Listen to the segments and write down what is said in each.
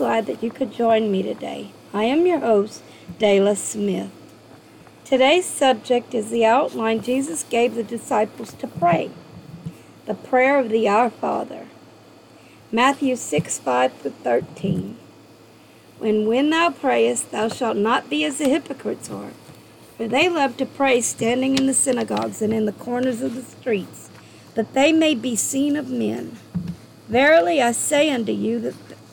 glad that you could join me today. I am your host, Dayla Smith. Today's subject is the outline Jesus gave the disciples to pray the prayer of the Our Father. Matthew 6 5 to 13. When when thou prayest, thou shalt not be as the hypocrites are, for they love to pray standing in the synagogues and in the corners of the streets, that they may be seen of men. Verily I say unto you that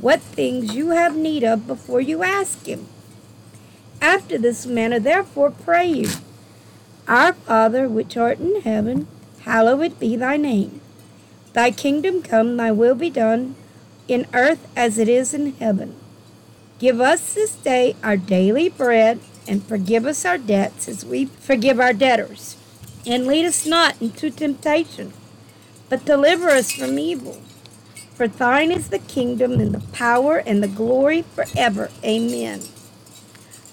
what things you have need of before you ask him. After this manner therefore pray you. Our Father which art in heaven, hallowed be thy name. Thy kingdom come, thy will be done, in earth as it is in heaven. Give us this day our daily bread, and forgive us our debts as we forgive our debtors. And lead us not into temptation, but deliver us from evil. For thine is the kingdom, and the power, and the glory forever. Amen.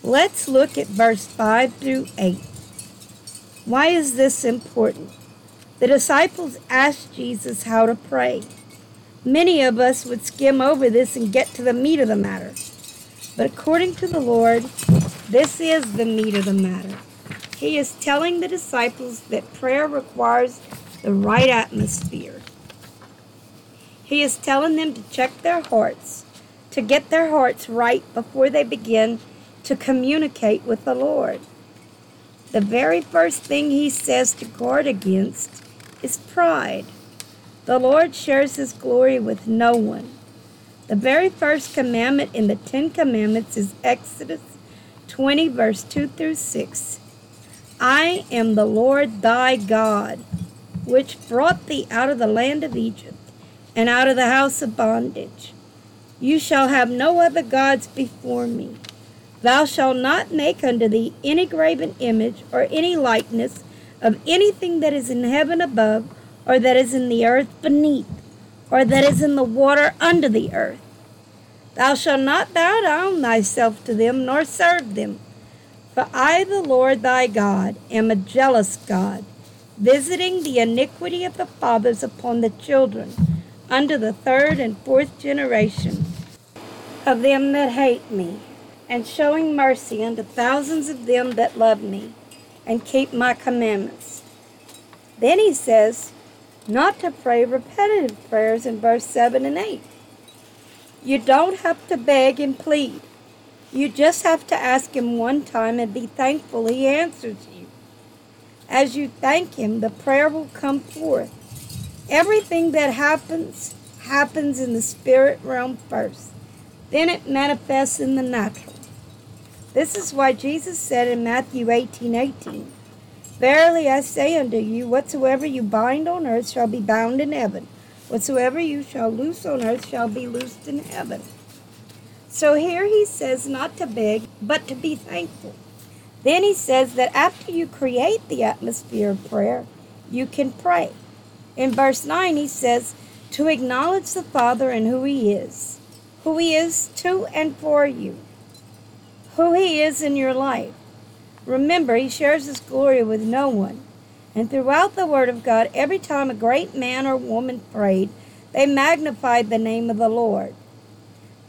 Let's look at verse 5 through 8. Why is this important? The disciples asked Jesus how to pray. Many of us would skim over this and get to the meat of the matter. But according to the Lord, this is the meat of the matter. He is telling the disciples that prayer requires the right atmosphere. He is telling them to check their hearts, to get their hearts right before they begin to communicate with the Lord. The very first thing he says to guard against is pride. The Lord shares his glory with no one. The very first commandment in the Ten Commandments is Exodus 20, verse 2 through 6. I am the Lord thy God, which brought thee out of the land of Egypt and out of the house of bondage. You shall have no other gods before me. Thou shalt not make unto thee any graven image or any likeness of anything that is in heaven above, or that is in the earth beneath, or that is in the water under the earth. Thou shalt not bow down thyself to them, nor serve them. For I, the Lord thy God, am a jealous God, visiting the iniquity of the fathers upon the children, unto the third and fourth generation of them that hate me, and showing mercy unto thousands of them that love me and keep my commandments. Then he says not to pray repetitive prayers in verse 7 and 8. You don't have to beg and plead. You just have to ask him one time and be thankful he answers you. As you thank him, the prayer will come forth. Everything that happens, happens in the spirit realm first. Then it manifests in the natural. This is why Jesus said in Matthew 18 18, Verily I say unto you, whatsoever you bind on earth shall be bound in heaven, whatsoever you shall loose on earth shall be loosed in heaven. So here he says not to beg, but to be thankful. Then he says that after you create the atmosphere of prayer, you can pray. In verse 9, he says, to acknowledge the Father and who he is, who he is to and for you who He is in your life. Remember, He shares His glory with no one. And throughout the Word of God, every time a great man or woman prayed, they magnified the name of the Lord.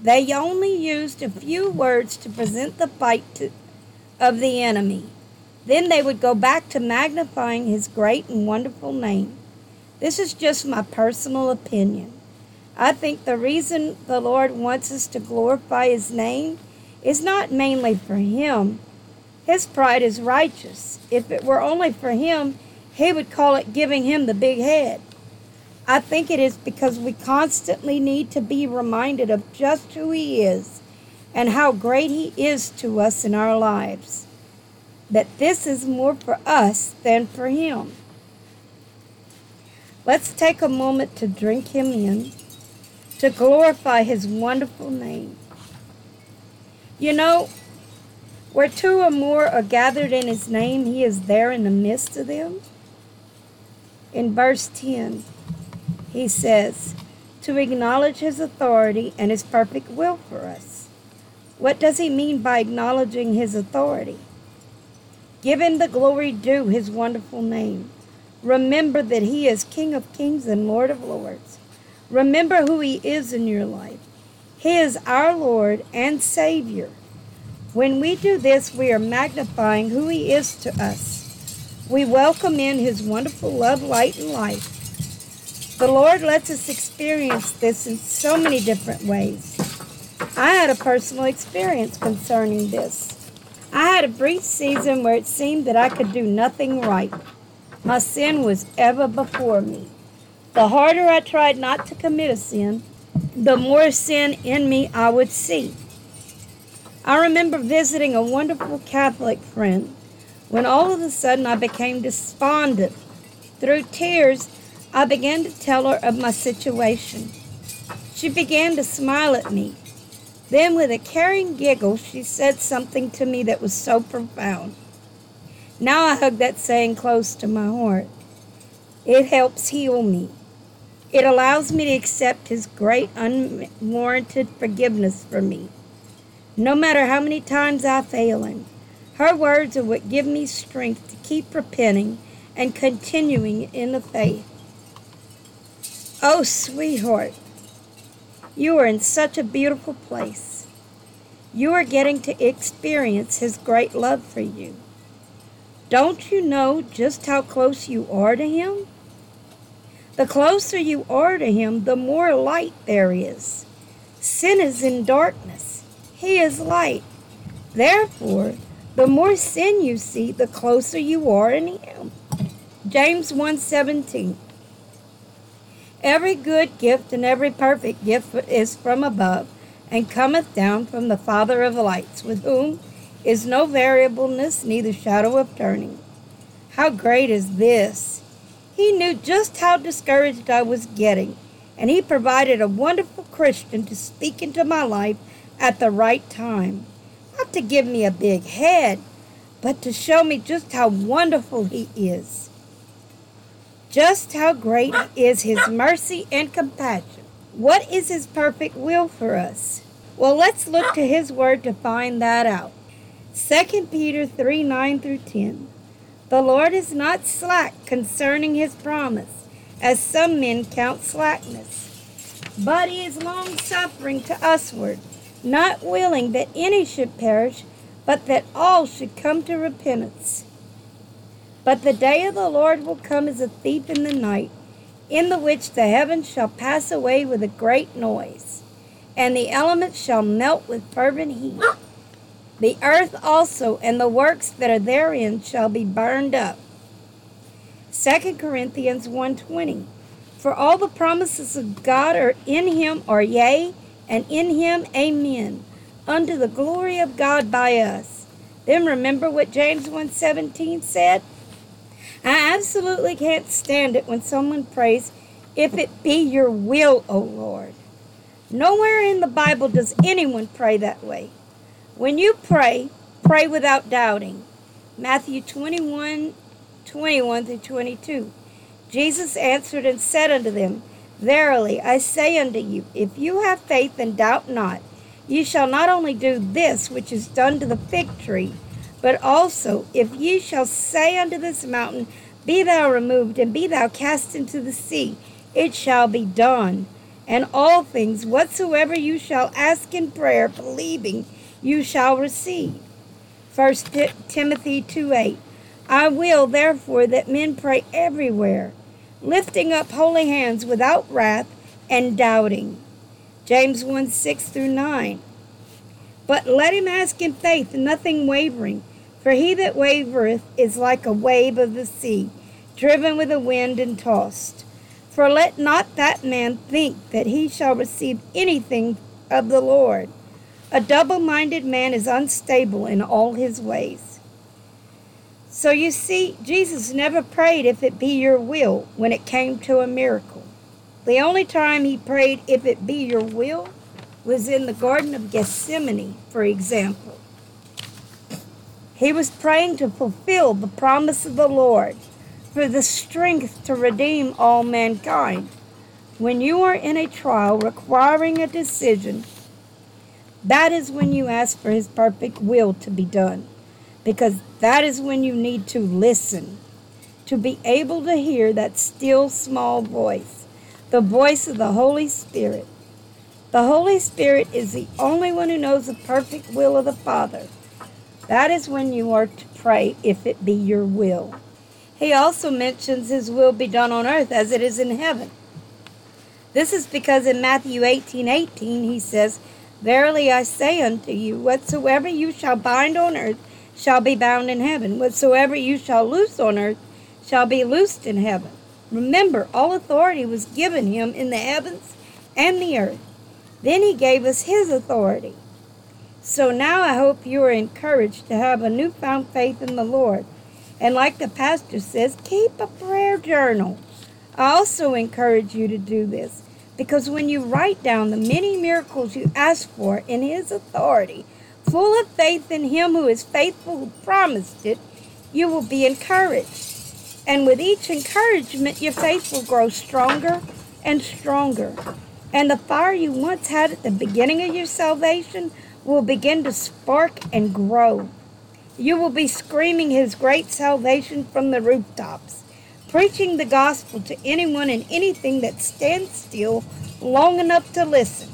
They only used a few words to present the fight to, of the enemy. Then they would go back to magnifying his great and wonderful name. This is just my personal opinion. I think the reason the Lord wants us to glorify his name is not mainly for him. His pride is righteous. If it were only for him, he would call it giving him the big head. I think it is because we constantly need to be reminded of just who he is and how great he is to us in our lives. That this is more for us than for him. Let's take a moment to drink him in, to glorify his wonderful name. You know, where two or more are gathered in his name, he is there in the midst of them. In verse 10, he says, to acknowledge his authority and his perfect will for us. What does he mean by acknowledging his authority? Give him the glory due his wonderful name. Remember that he is King of kings and Lord of lords. Remember who he is in your life. He is our Lord and Savior. When we do this, we are magnifying who he is to us. We welcome in his wonderful love, light, and life. The Lord lets us experience this in so many different ways. I had a personal experience concerning this. I had a brief season where it seemed that I could do nothing right. My sin was ever before me. The harder I tried not to commit a sin, the more sin in me I would see. I remember visiting a wonderful Catholic friend when all of a sudden I became despondent. Through tears, I began to tell her of my situation. She began to smile at me. Then, with a caring giggle, she said something to me that was so profound. Now I hug that saying close to my heart. It helps heal me. It allows me to accept His great unwarranted forgiveness for me. No matter how many times I fail Him, her words are what give me strength to keep repenting and continuing in the faith. Oh, sweetheart, you are in such a beautiful place. You are getting to experience His great love for you. Don't you know just how close you are to Him? The closer you are to Him, the more light there is. Sin is in darkness, He is light. Therefore, the more sin you see, the closer you are in Him. James 1:17 Every good gift and every perfect gift is from above, and cometh down from the Father of lights, with whom is no variableness, neither shadow of turning. How great is this! He knew just how discouraged I was getting, and he provided a wonderful Christian to speak into my life at the right time. Not to give me a big head, but to show me just how wonderful he is just how great is his mercy and compassion. What is his perfect will for us? Well, let's look to his word to find that out. 2 Peter 3 9 through 10. The Lord is not slack concerning his promise, as some men count slackness, but he is long suffering to usward, not willing that any should perish, but that all should come to repentance. But the day of the Lord will come as a thief in the night, in the which the heavens shall pass away with a great noise, and the elements shall melt with fervent heat. The earth also and the works that are therein shall be burned up. 2 Corinthians 1:20 For all the promises of God are in him are yea, and in him amen, unto the glory of God by us. Then remember what James 1:17 said? I absolutely can't stand it when someone prays, If it be your will, O Lord. Nowhere in the Bible does anyone pray that way. When you pray, pray without doubting. Matthew 21 21 through 22. Jesus answered and said unto them, Verily I say unto you, if you have faith and doubt not, ye shall not only do this which is done to the fig tree, but also, if ye shall say unto this mountain, Be thou removed, and be thou cast into the sea, it shall be done. And all things whatsoever you shall ask in prayer, believing, you shall receive. 1 Timothy 2 8. I will, therefore, that men pray everywhere, lifting up holy hands without wrath and doubting. James 1 6 through 9. But let him ask in faith, nothing wavering. For he that wavereth is like a wave of the sea, driven with the wind and tossed. For let not that man think that he shall receive anything of the Lord. A double minded man is unstable in all his ways. So you see, Jesus never prayed, if it be your will, when it came to a miracle. The only time he prayed, if it be your will, was in the Garden of Gethsemane, for example. He was praying to fulfill the promise of the Lord for the strength to redeem all mankind. When you are in a trial requiring a decision, that is when you ask for His perfect will to be done, because that is when you need to listen, to be able to hear that still small voice, the voice of the Holy Spirit. The Holy Spirit is the only one who knows the perfect will of the Father. That is when you are to pray, if it be your will. He also mentions His will be done on earth as it is in heaven. This is because in Matthew 18 18, he says, Verily I say unto you, whatsoever you shall bind on earth shall be bound in heaven. Whatsoever you shall loose on earth shall be loosed in heaven. Remember, all authority was given him in the heavens and the earth. Then he gave us his authority. So now I hope you are encouraged to have a newfound faith in the Lord. And like the pastor says, keep a prayer journal. I also encourage you to do this because when you write down the many miracles you ask for in His authority, full of faith in Him who is faithful, who promised it, you will be encouraged. And with each encouragement, your faith will grow stronger and stronger. And the fire you once had at the beginning of your salvation will begin to spark and grow. You will be screaming His great salvation from the rooftops preaching the gospel to anyone and anything that stands still long enough to listen.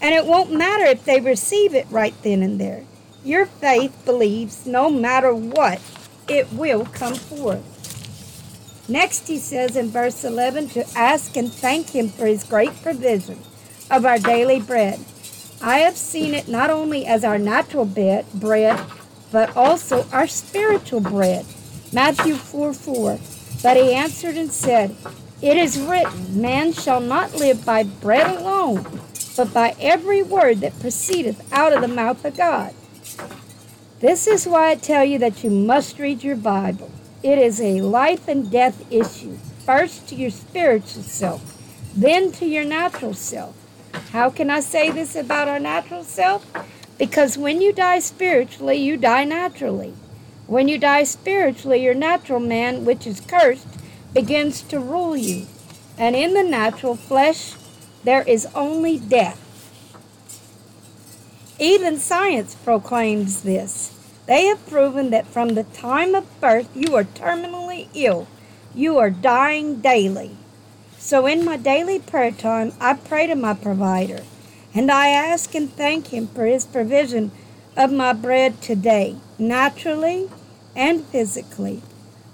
And it won't matter if they receive it right then and there. Your faith believes no matter what, it will come forth. Next, he says in verse 11 to ask and thank him for his great provision of our daily bread. I have seen it not only as our natural bread, but also our spiritual bread. Matthew 4 4. But he answered and said, It is written, Man shall not live by bread alone, but by every word that proceedeth out of the mouth of God. This is why I tell you that you must read your Bible. It is a life and death issue, first to your spiritual self, then to your natural self. How can I say this about our natural self? Because when you die spiritually, you die naturally. When you die spiritually, your natural man, which is cursed, begins to rule you. And in the natural flesh, there is only death. Even science proclaims this. They have proven that from the time of birth, you are terminally ill. You are dying daily. So in my daily prayer time, I pray to my provider, and I ask and thank him for his provision of my bread today, naturally and physically,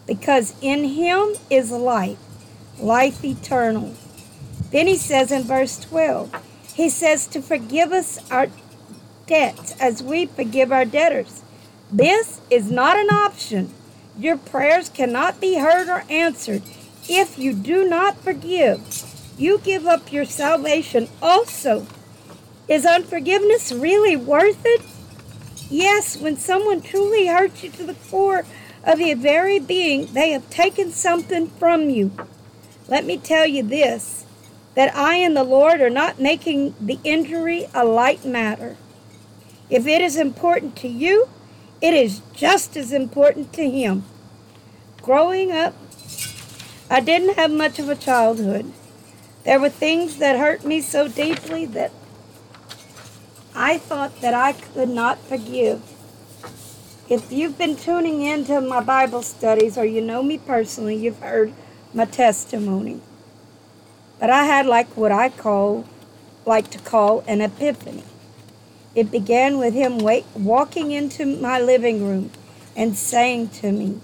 because in him is life, life eternal. Then he says in verse 12, he says to forgive us our debts as we forgive our debtors. This is not an option. Your prayers cannot be heard or answered if you do not forgive. You give up your salvation also. Is unforgiveness really worth it? Yes, when someone truly hurts you to the core of your very being, they have taken something from you. Let me tell you this that I and the Lord are not making the injury a light matter. If it is important to you, it is just as important to Him. Growing up, I didn't have much of a childhood. There were things that hurt me so deeply that I thought that I could not forgive. If you've been tuning into my Bible studies or you know me personally, you've heard my testimony. But I had like what I call, like to call an epiphany. It began with him wait, walking into my living room and saying to me,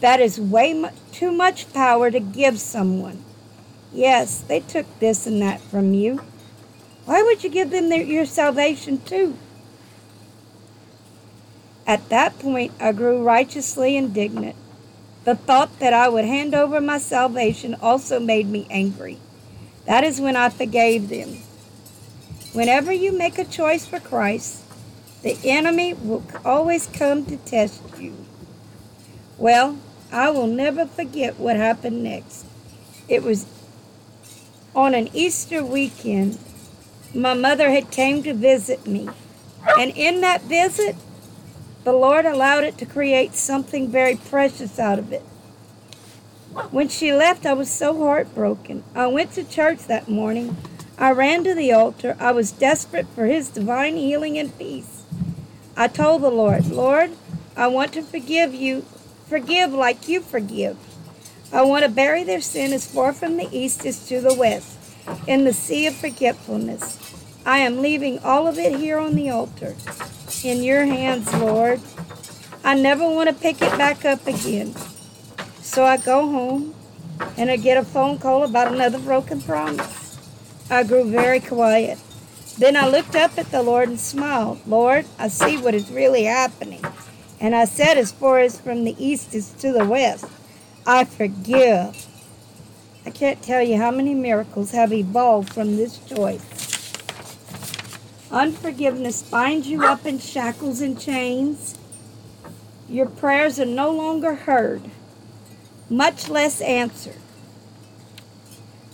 That is way too much power to give someone. Yes, they took this and that from you. Why would you give them their, your salvation too? At that point, I grew righteously indignant. The thought that I would hand over my salvation also made me angry. That is when I forgave them. Whenever you make a choice for Christ, the enemy will always come to test you. Well, I will never forget what happened next. It was on an Easter weekend my mother had came to visit me. And in that visit, the Lord allowed it to create something very precious out of it. When she left, I was so heartbroken. I went to church that morning. I ran to the altar. I was desperate for His divine healing and peace. I told the Lord, Lord, I want to forgive you, forgive like you forgive. I want to bury their sin as far from the east as to the west, in the sea of forgetfulness. I am leaving all of it here on the altar. In your hands, Lord. I never want to pick it back up again. So I go home and I get a phone call about another broken promise. I grew very quiet. Then I looked up at the Lord and smiled. Lord, I see what is really happening. And I said, as far as from the east is to the west, I forgive. I can't tell you how many miracles have evolved from this choice. Unforgiveness binds you up in shackles and chains. Your prayers are no longer heard, much less answered.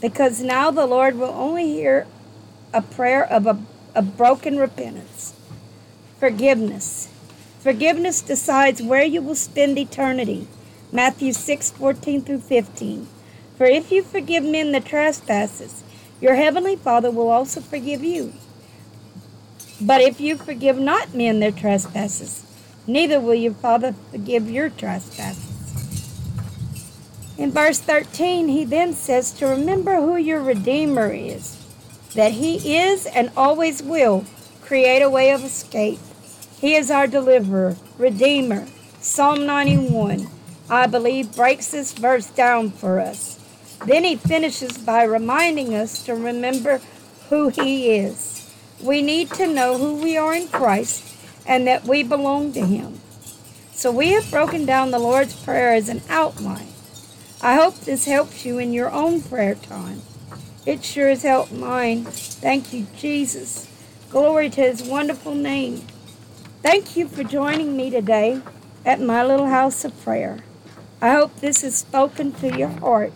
Because now the Lord will only hear a prayer of a, a broken repentance. Forgiveness. Forgiveness decides where you will spend eternity. Matthew 6 14 through 15. For if you forgive men their trespasses, your heavenly Father will also forgive you. But if you forgive not men their trespasses, neither will your Father forgive your trespasses. In verse 13, he then says to remember who your Redeemer is, that he is and always will create a way of escape. He is our deliverer, Redeemer. Psalm 91, I believe, breaks this verse down for us. Then he finishes by reminding us to remember who he is. We need to know who we are in Christ and that we belong to Him. So we have broken down the Lord's Prayer as an outline. I hope this helps you in your own prayer time. It sure has helped mine. Thank you, Jesus. Glory to His wonderful name. Thank you for joining me today at my little house of prayer. I hope this has spoken to your heart.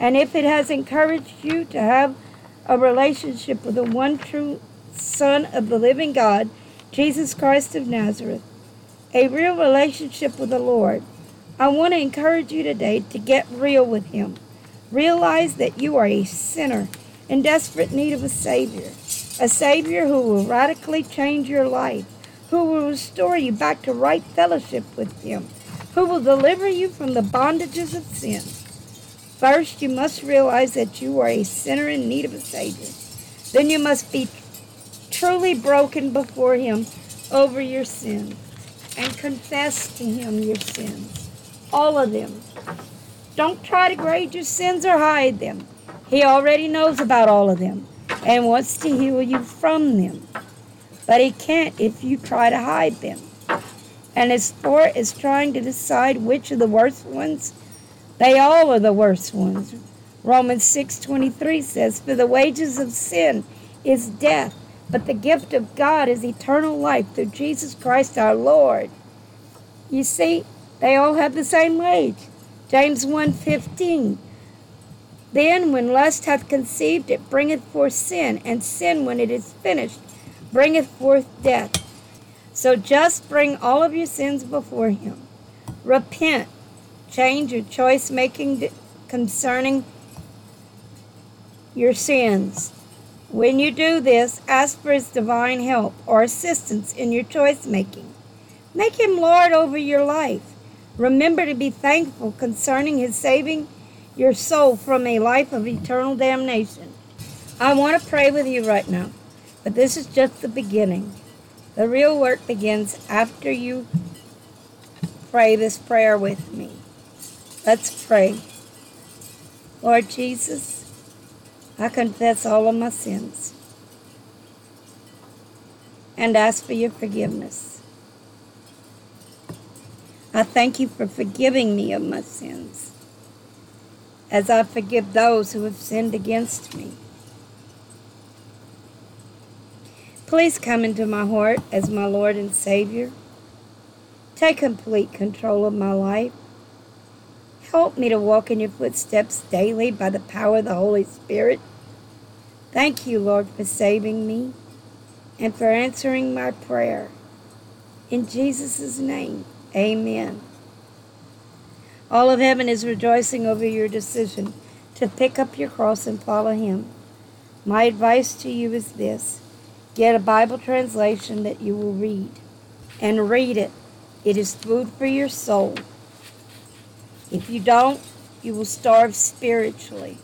And if it has encouraged you to have a relationship with the one true Son of the living God, Jesus Christ of Nazareth, a real relationship with the Lord. I want to encourage you today to get real with Him. Realize that you are a sinner in desperate need of a Savior, a Savior who will radically change your life, who will restore you back to right fellowship with Him, who will deliver you from the bondages of sin. First, you must realize that you are a sinner in need of a Savior. Then you must be truly broken before Him over your sins and confess to Him your sins, all of them. Don't try to grade your sins or hide them. He already knows about all of them and wants to heal you from them. But He can't if you try to hide them. And as far as trying to decide which are the worst ones, they all are the worst ones. Romans 6:23 says, "For the wages of sin is death, but the gift of God is eternal life through Jesus Christ our Lord. You see, they all have the same wage. James 1:15. Then when lust hath conceived, it bringeth forth sin, and sin, when it is finished, bringeth forth death. So just bring all of your sins before him. Repent. Change your choice making concerning your sins. When you do this, ask for His divine help or assistance in your choice making. Make Him Lord over your life. Remember to be thankful concerning His saving your soul from a life of eternal damnation. I want to pray with you right now, but this is just the beginning. The real work begins after you pray this prayer with me. Let's pray. Lord Jesus, I confess all of my sins and ask for your forgiveness. I thank you for forgiving me of my sins as I forgive those who have sinned against me. Please come into my heart as my Lord and Savior. Take complete control of my life. Help me to walk in your footsteps daily by the power of the Holy Spirit. Thank you, Lord, for saving me and for answering my prayer. In Jesus' name, amen. All of heaven is rejoicing over your decision to pick up your cross and follow him. My advice to you is this get a Bible translation that you will read and read it. It is food for your soul. If you don't, you will starve spiritually.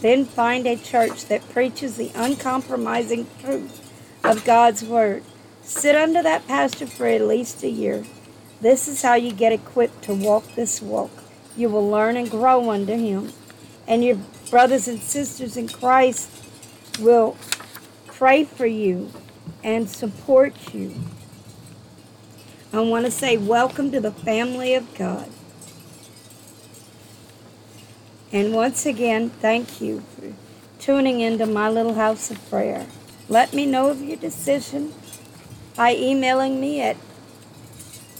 Then find a church that preaches the uncompromising truth of God's Word. Sit under that pastor for at least a year. This is how you get equipped to walk this walk. You will learn and grow under Him. And your brothers and sisters in Christ will pray for you and support you. I want to say, welcome to the family of God. And once again, thank you for tuning into my little house of prayer. Let me know of your decision by emailing me at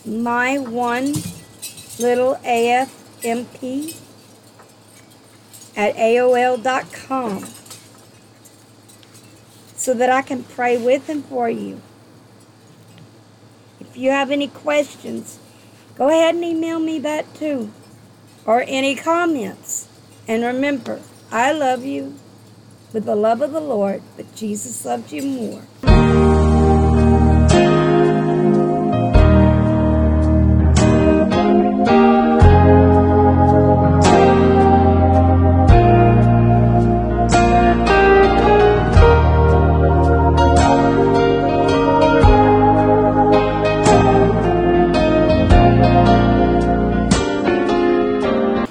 my one little AFMP at AOL.com so that I can pray with and for you. If you have any questions, go ahead and email me that too, or any comments. And remember, I love you with the love of the Lord, but Jesus loves you more.